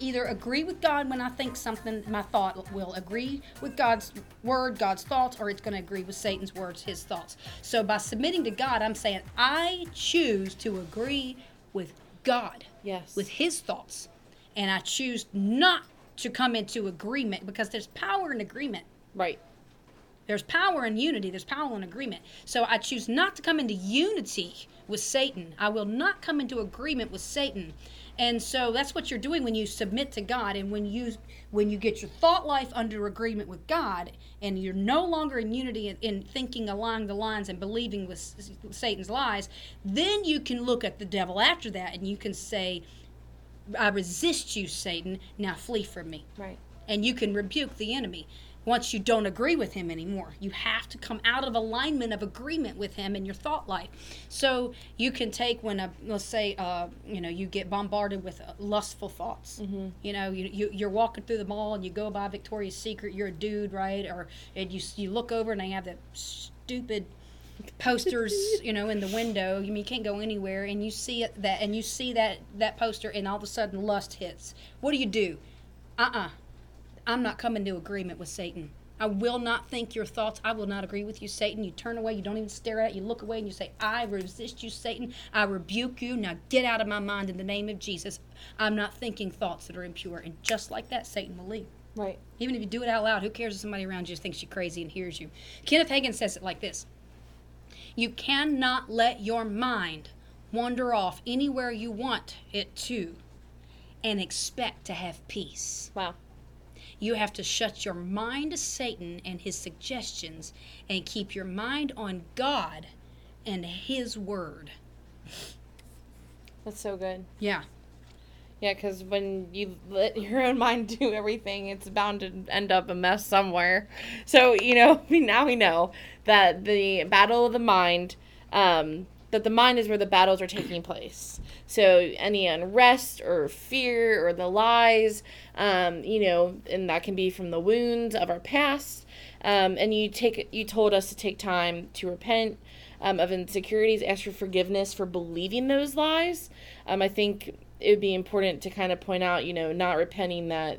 either agree with God when I think something, my thought will agree with God's word, God's thoughts, or it's going to agree with Satan's words, his thoughts. So by submitting to God, I'm saying I choose to agree with God, Yes. with his thoughts, and I choose not to come into agreement because there's power in agreement. right. There's power in unity. There's power in agreement. So I choose not to come into unity with Satan. I will not come into agreement with Satan. And so that's what you're doing when you submit to God and when you when you get your thought life under agreement with God and you're no longer in unity in, in thinking along the lines and believing with Satan's lies, then you can look at the devil after that and you can say I resist you Satan, now flee from me Right. and you can rebuke the enemy once you don't agree with him anymore. You have to come out of alignment of agreement with him in your thought life. So you can take when a let's say uh, you know you get bombarded with uh, lustful thoughts. You know you, you you're walking through the mall and you go by Victoria's Secret. You're a dude, right? Or and you you look over and they have that stupid posters you know in the window you mean you can't go anywhere and you see it, that and you see that that poster and all of a sudden lust hits what do you do uh-uh i'm not coming to agreement with satan. I will not think your thoughts. I will not agree with you satan. You turn away. You don't even stare at it. You look away and you say i resist you satan. I rebuke you. Now get out of my mind in the name of jesus. I'm not thinking thoughts that are impure. And just like that satan will leave. Right. even if you do it out loud, who cares if somebody around you thinks you're crazy and hears you? Kenneth Hagin says it like this. You cannot let your mind wander off anywhere you want it to and expect to have peace. Wow. You have to shut your mind to Satan and his suggestions and keep your mind on God and his word. That's so good. Yeah. Yeah, because when you let your own mind do everything, it's bound to end up a mess somewhere. So, you know, now we know that the battle of the mind, um, that the mind is where the battles are taking place. So, any unrest or fear or the lies, um, you know, and that can be from the wounds of our past. Um, and you take you told us to take time to repent um, of insecurities, ask for forgiveness for believing those lies. Um, I think it would be important to kind of point out, you know, not repenting that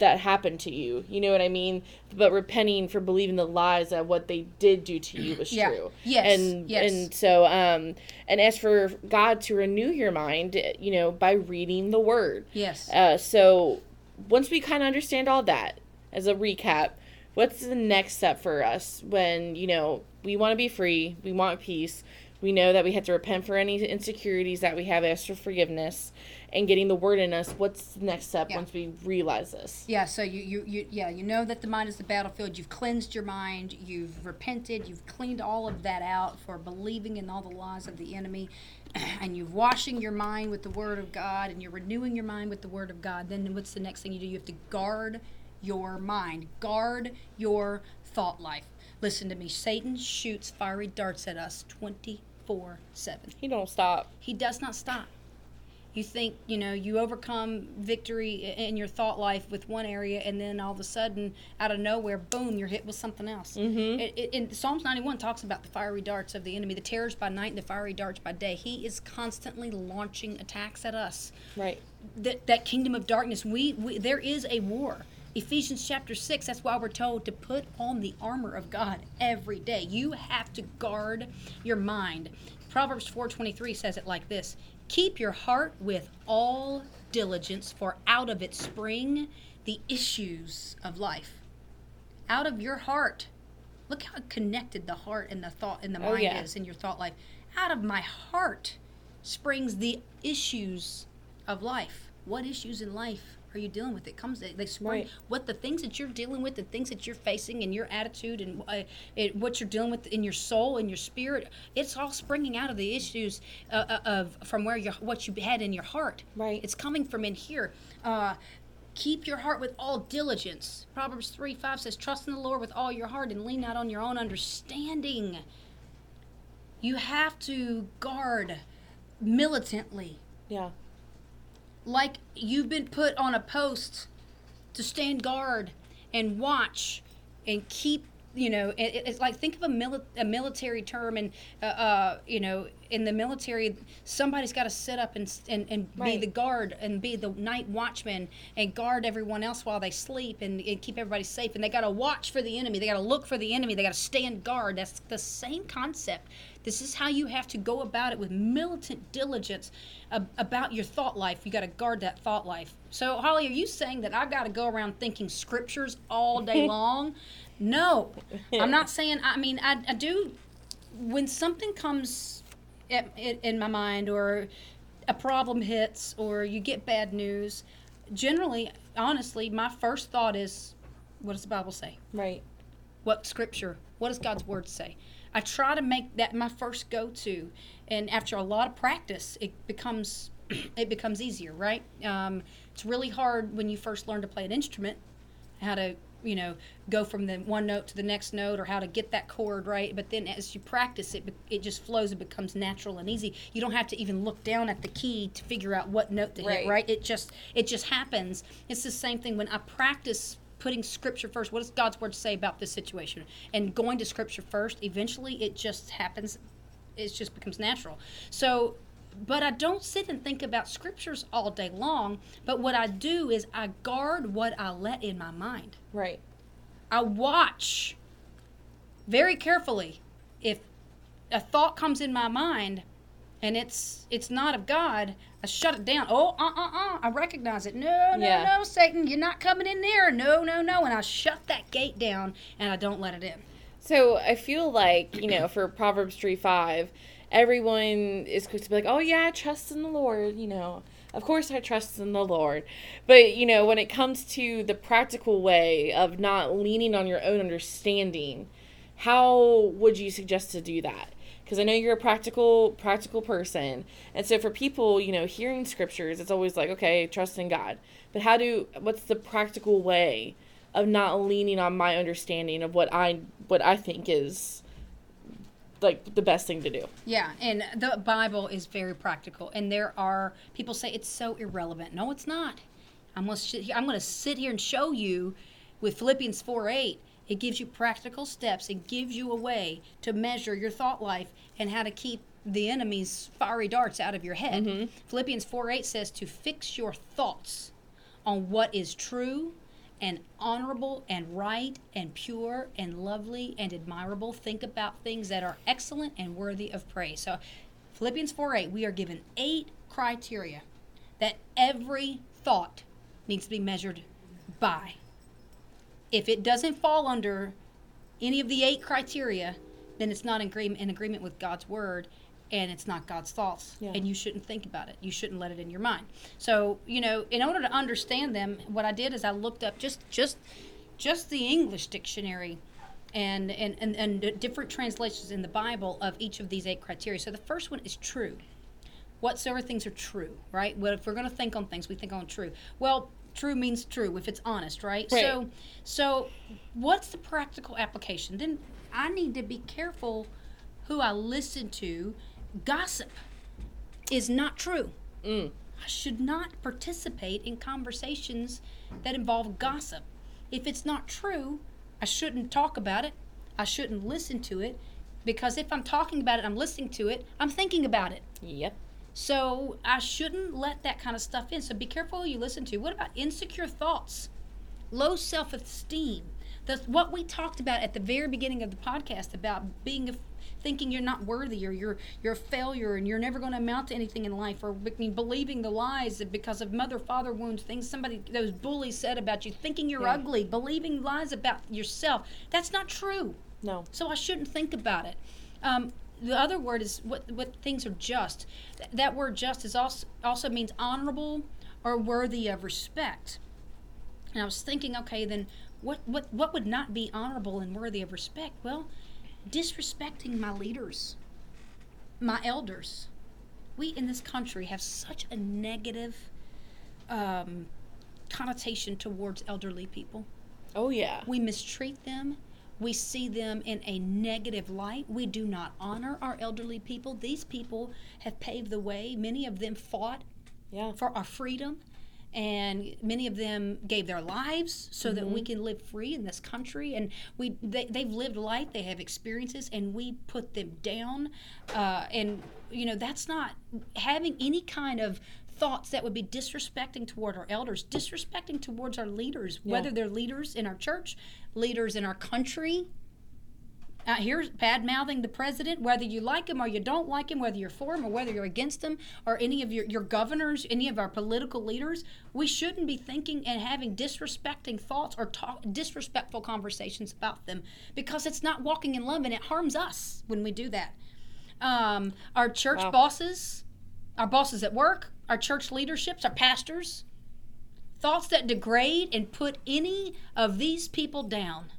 that happened to you. You know what I mean? But repenting for believing the lies that what they did do to you was Yeah. true. Yes. And Yes. and so um and ask for God to renew your mind, you know, by reading the word. Yes. Uh, so once we kind of understand all that, as a recap, what's the next step for us when you know we want to be free, we want peace, we know that we have to repent for any insecurities that we have, ask for forgiveness, and getting the word in us. What's the next step Yeah. once we realize this? Yeah, so you, you, you yeah, you know that the mind is the battlefield. You've cleansed your mind, you've repented, you've cleaned all of that out for believing in all the lies of the enemy, and you've washing your mind with the word of God and you're renewing your mind with the word of God. Then what's the next thing you do? You have to guard your mind. Guard your thought life. Listen to me. Satan shoots fiery darts at us 24/7. He don't stop. He does not stop. You think, you know, you overcome victory in your thought life with one area, and then all of a sudden, out of nowhere, boom, you're hit with something else. Mm-hmm. It, it, and Psalms 91 talks about the fiery darts of the enemy, the terrors by night and the fiery darts by day. He is constantly launching attacks at us Right. that, that kingdom of darkness we, we there is a war ephesians chapter 6 that's why we're told to put on the armor of god every day. You have to guard your mind. Proverbs 4.23 says it like this keep your heart with all diligence for out of it spring the issues of life. Out of your heart. Look how connected the heart and the thought and the Oh, mind yeah. is in your thought life. Out of my heart springs the issues of life. What issues in life are you dealing with it comes they, spring Right. what the things that you're dealing with the things that you're facing and your attitude and uh, it, what you're dealing with in your soul and your spirit it's all springing out of the issues uh, uh, of from where you what you had in your heart Right. it's coming from in here uh, Keep your heart with all diligence. Proverbs 3 5 says, Trust in the Lord with all your heart and lean not on your own understanding. You have to guard militantly, Yeah. Like you've been put on a post to stand guard and watch and keep you know, it, it's like think of a, mili- a military term, and uh, uh, you know, in the military, somebody's got to sit up and and, and be the guard and be the night watchman and guard everyone else while they sleep and, and keep everybody safe. And they got to watch for the enemy. They got to look for the enemy. They got to stand guard. That's the same concept. This is how you have to go about it with militant diligence ab- about your thought life. You got to guard that thought life. So, Holly, are you saying that I've got to go around thinking scriptures all day long? No, I'm not saying. I mean, I, I do. When something comes at, in, in my mind, or a problem hits, or you get bad news, generally, honestly, my first thought is, what does the Bible say? Right. what scripture what does god's word say i try to make that my first go-to and after a lot of practice it becomes it becomes easier right um, it's really hard when you first learn to play an instrument how to you know go from the one note to the next note or how to get that chord right but then as you practice it it just flows it becomes natural and easy. You don't have to even look down at the key to figure out what note to Right. hit right? It just it just happens. It's the same thing when i practice putting scripture first what does god's word say about this situation? And going to scripture first eventually it just happens it just becomes natural. So but i don't sit and think about scriptures all day long but what i do is i guard what i let in my mind Right. I watch very carefully if a thought comes in my mind and it's it's not of God, I shut it down. Oh, uh, uh, uh, I recognize it. No, no, Yeah. no, Satan, you're not coming in there. No, no, no, and I shut that gate down and I don't let it in. So I feel like, you know, for Proverbs 3 5, everyone is quick to be like, oh, yeah, I trust in the Lord, you know. Of course, I trust in the Lord. But, you know, when it comes to the practical way of not leaning on your own understanding, how would you suggest to do that? Because I know you're a practical practical person, and so for people, you know, hearing scriptures, it's always like, okay, trust in God. But how do? What's the practical way of not leaning on my understanding of what I what I think is like the best thing to do? Yeah, and the Bible is very practical, and there are people say it's so irrelevant. No, it's not. I'm gonna I'm gonna sit here and show you with Philippians four eight. It gives you practical steps. It gives you a way to measure your thought life and how to keep the enemy's fiery darts out of your head. Mm-hmm. Philippians four eight says to fix your thoughts on what is true and honorable and right and pure and lovely and admirable. Think about things that are excellent and worthy of praise. So, Philippians 4 8, we are given eight criteria that every thought needs to be measured by. If it doesn't fall under any of the eight criteria, then it's not in agreement, in agreement with God's word and it's not God's thoughts. Yeah. And you shouldn't think about it. You shouldn't let it in your mind. So, you know, in order to understand them, what I did is I looked up just just just the English dictionary and and, and, and different translations in the Bible of each of these eight criteria. So the first one is true whatsoever things are true, right? Well, if we're going to think on things, we think on true. Well, true means true if it's honest, right? Right. So, so what's the practical application? Then I need to be careful who I listen to. Gossip is not true. Mm. I should not participate in conversations that involve gossip. If it's not true, I shouldn't talk about it. I shouldn't listen to it because if I'm talking about it, I'm listening to it, I'm thinking about it. Yep. So I shouldn't let that kind of stuff in. So be careful who you listen to. What about insecure thoughts? Low self esteem. That's what we talked about at the very beginning of the podcast about being a, thinking you're not worthy or you're you're a failure and you're never going to amount to anything in life or be- believing the lies that because of mother father wounds things somebody those bullies said about you thinking you're Yeah. ugly believing lies about yourself that's not true No. so I shouldn't think about it. Um, the other word is what what things are just. Th- that word just is also also means honorable or worthy of respect. And I was thinking, okay, then what what what would not be honorable and worthy of respect? Well, disrespecting my leaders, my elders. We in this country have such a negative um, connotation towards elderly people. Oh yeah. We mistreat them. We see them in a negative light. We do not honor our elderly people. These people have paved the way. Many of them fought Yeah. for our freedom. And many of them gave their lives so that we can live free in this country. And we they, they've lived life they have experiences and we put them down. Uh, and you know that's not having any kind of thoughts that would be disrespecting toward our elders disrespecting towards our leaders whether they're leaders in our church leaders in our country out here bad mouthing the president, whether you like him or you don't like him, whether you're for him or whether you're against him, or any of your, your governors, any of our political leaders, we shouldn't be thinking and having disrespecting thoughts or talk, disrespectful conversations about them because it's not walking in love and it harms us when we do that. Um, our church Wow. bosses, our bosses at work, our church leaderships, our pastors, thoughts that degrade and put any of these people down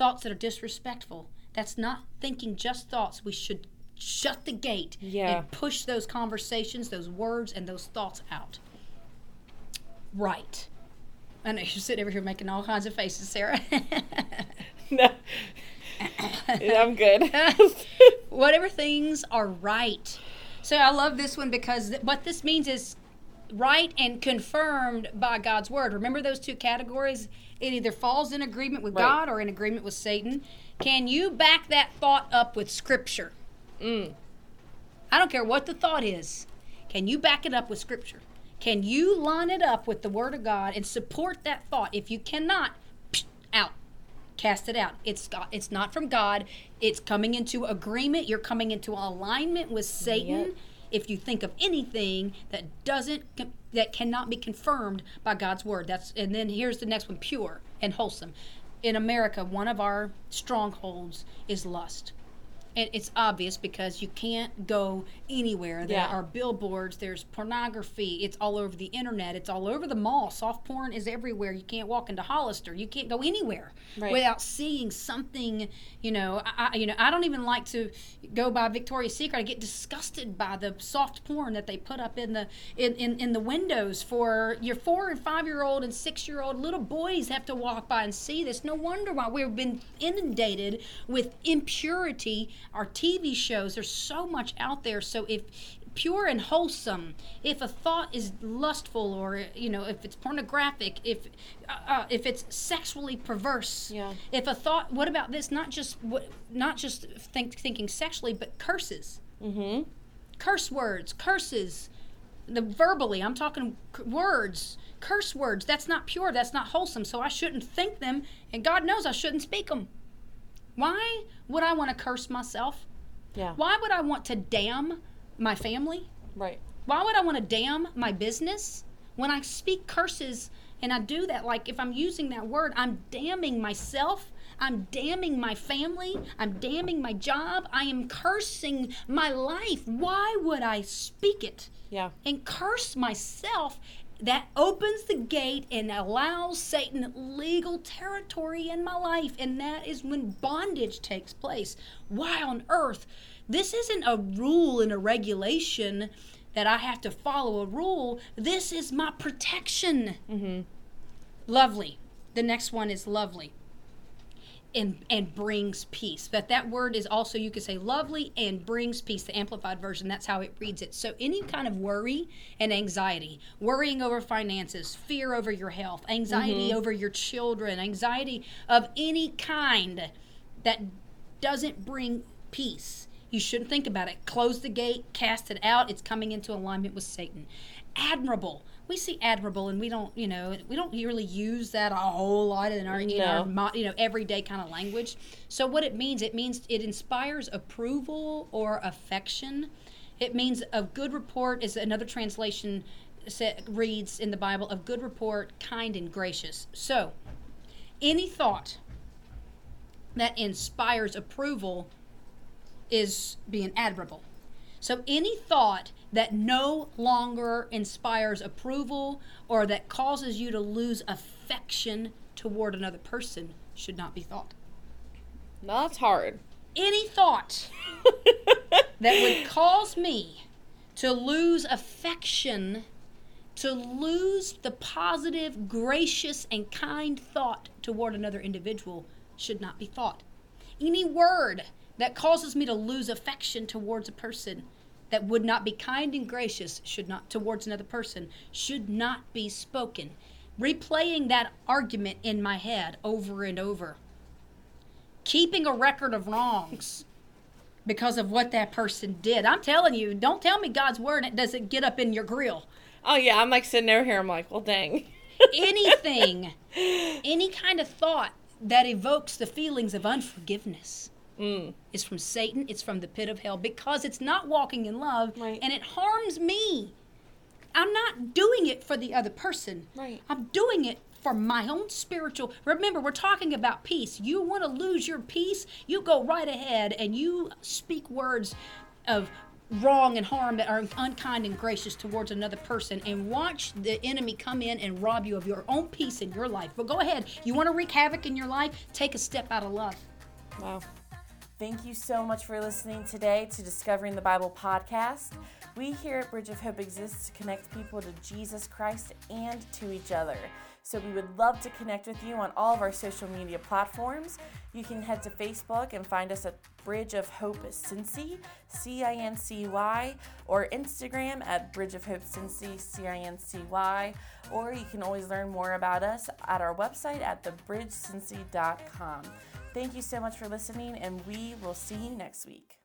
thoughts that are disrespectful. That's not thinking just thoughts. We should shut the gate Yeah. and push those conversations, those words, and those thoughts out. Right. I know you're sitting over here making all kinds of faces, Sarah. no. I'm good. Whatever things are right. So I love this one because th- what this means is right and confirmed by God's word. Remember those two categories? It either falls in agreement with Right. God or in agreement with Satan. Can you back that thought up with scripture? Mm. I don't care what the thought is. Can you back it up with scripture? Can you line it up with the word of God and support that thought? If you cannot, psh, out. Cast it out. It's God, it's not from God. It's coming into agreement. You're coming into alignment with Satan. Yep. If you think of anything that doesn't that cannot be confirmed by God's word. That's and then here's the next one pure and wholesome. In America, one of our strongholds is lust. And it's obvious because you can't go anywhere. There Yeah. are billboards, there's pornography, it's all over the internet, it's all over the mall. Soft porn is everywhere. You can't walk into Hollister. You can't go anywhere Right. without seeing something, you know, I, you know, I don't even like to go by Victoria's Secret. I get disgusted by the soft porn that they put up in the in, in, in the windows for your four and five year old and six year old little boys have to walk by and see this. No wonder why we've been inundated with impurity. Our TV shows, there's so much out there. So if pure and wholesome, if a thought is lustful or you know if it's pornographic, if uh, uh, if it's sexually perverse, Yeah. if a thought, what about this? Not just what, not just think, thinking sexually, but curses Mm-hmm. curse words, curses, the verbally, I'm talking c- words, curse words. That's not pure. That's not wholesome. So I shouldn't think them, and God knows I shouldn't speak them. Why would I want to curse myself? Yeah. Why would I want to damn my family? Right. Why would I want to damn my business? When I speak curses and I do that, like if I'm using that word, I'm damning myself. I'm damning my family. I'm damning my job. I am cursing my life. Why would I speak it Yeah. and curse myself? That opens the gate and allows Satan legal territory in my life. And that is when bondage takes place. Why on earth? This isn't a rule and a regulation that I have to follow a rule. This is my protection. Mm-hmm. Lovely. The next one is lovely. And, and brings peace. But that word is also, you could say, lovely and brings peace, the amplified version. That's how it reads it. So, any kind of worry and anxiety, worrying over finances, fear over your health, anxiety mm-hmm. over your children, anxiety of any kind that doesn't bring peace, you shouldn't think about it. Close the gate, cast it out. It's coming into alignment with Satan. Admirable. We see admirable, and we don't, you know, we don't really use that a whole lot in our, our No. mo- you know, everyday kind of language. So what it means, it means it inspires approval or affection. It means a good report is another translation sa- reads in the Bible of good report, kind and gracious. So any thought that inspires approval is being admirable. So any thought that no longer inspires approval or that causes you to lose affection toward another person should not be thought. That's hard. Any thought that would cause me to lose affection, to lose the positive, gracious, and kind thought toward another individual should not be thought. Any word that causes me to lose affection towards a person that would not be kind and gracious should not towards another person should not be spoken. Replaying that argument in my head over and over. Keeping a record of wrongs because of what that person did. I'm telling you, don't tell me God's word it doesn't get up in your grill. Oh yeah, I'm like sitting over here. I'm like, well, dang. Anything, any kind of thought that evokes the feelings of unforgiveness Mm. is from Satan. It's from the pit of hell because it's not walking in love Right. and it harms me. I'm not doing it for the other person. Right. I'm doing it for my own spiritual. Remember, we're talking about peace. You want to lose your peace? You go right ahead and you speak words of wrong and harm that are unkind and gracious towards another person and watch the enemy come in and rob you of your own peace in your life. But go ahead. You want to wreak havoc in your life? Take a step out of love. Wow. Thank you so much for listening today to Discovering the Bible podcast. We here at Bridge of Hope exist to connect people to Jesus Christ and to each other. So we would love to connect with you on all of our social media platforms. You can head to Facebook and find us at Bridge of Hope Cincy, C I N C Y, or Instagram at Bridge of Hope Cincy, C I N C Y, or you can always learn more about us at our website at thebridgecincy.com. Thank you so much for listening, and we will see you next week.